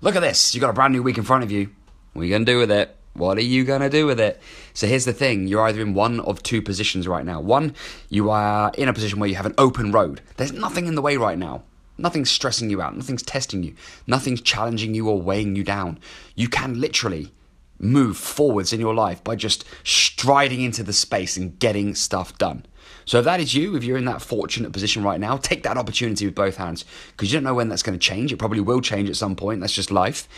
look at this. You've got a brand new week in front of you. What are you going to do with it? What are you going to do with it? So here's the thing you're either in one of two positions right now. One, you are in a position where you have an open road. There's nothing in the way right now. Nothing's stressing you out. Nothing's testing you. Nothing's challenging you or weighing you down. You can literally move forwards in your life by just striding into the space and getting stuff done. So if that is you, if you're in that fortunate position right now, take that opportunity with both hands because you don't know when that's going to change. It probably will change at some point. That's just life.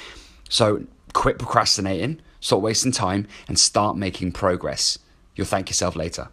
So quit procrastinating, stop wasting time, and start making progress. You'll thank yourself later.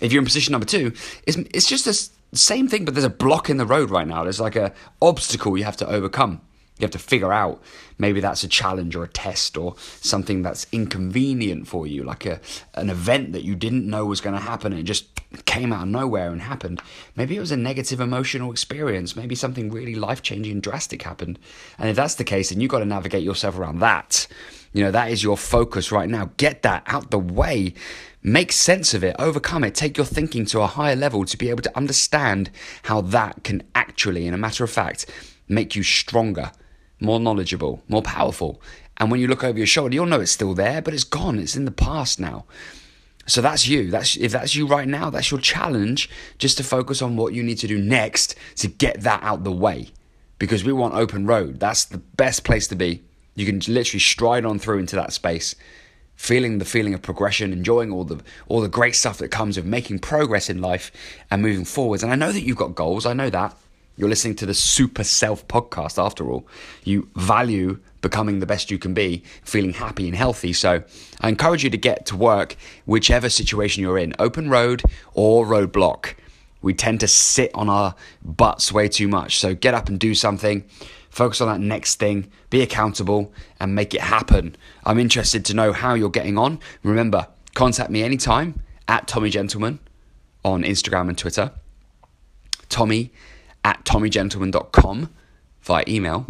If you're in position number two, it's, it's just the same thing, but there's a block in the road right now. There's like a obstacle you have to overcome. You have to figure out maybe that's a challenge or a test or something that's inconvenient for you, like a an event that you didn't know was going to happen and it just came out of nowhere and happened. Maybe it was a negative emotional experience. Maybe something really life changing and drastic happened. And if that's the case, then you've got to navigate yourself around that. You know, that is your focus right now. Get that out the way. Make sense of it, overcome it, take your thinking to a higher level to be able to understand how that can actually, in a matter of fact, make you stronger more knowledgeable, more powerful. And when you look over your shoulder, you'll know it's still there, but it's gone. It's in the past now. So that's you. That's if that's you right now, that's your challenge just to focus on what you need to do next to get that out the way. Because we want open road. That's the best place to be. You can literally stride on through into that space, feeling the feeling of progression, enjoying all the all the great stuff that comes with making progress in life and moving forwards. And I know that you've got goals. I know that. You're listening to the Super Self podcast after all. You value becoming the best you can be, feeling happy and healthy. So I encourage you to get to work, whichever situation you're in open road or roadblock. We tend to sit on our butts way too much. So get up and do something. Focus on that next thing, be accountable, and make it happen. I'm interested to know how you're getting on. Remember, contact me anytime at Tommy Gentleman on Instagram and Twitter. Tommy at tommygentleman.com via email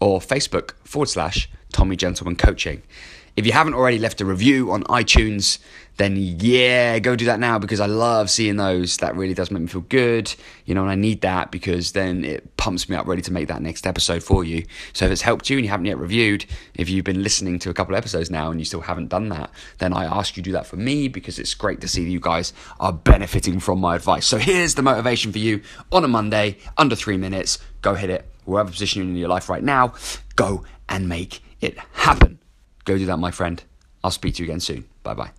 or Facebook forward slash Tommy Gentleman Coaching. If you haven't already left a review on iTunes, then yeah, go do that now because I love seeing those. That really does make me feel good, you know, and I need that because then it pumps me up ready to make that next episode for you. So if it's helped you and you haven't yet reviewed, if you've been listening to a couple of episodes now and you still haven't done that, then I ask you do that for me because it's great to see that you guys are benefiting from my advice. So here's the motivation for you on a Monday, under three minutes. Go hit it. Wherever position you're in your life right now, go and make it happen. Go do that, my friend. I'll speak to you again soon. Bye bye.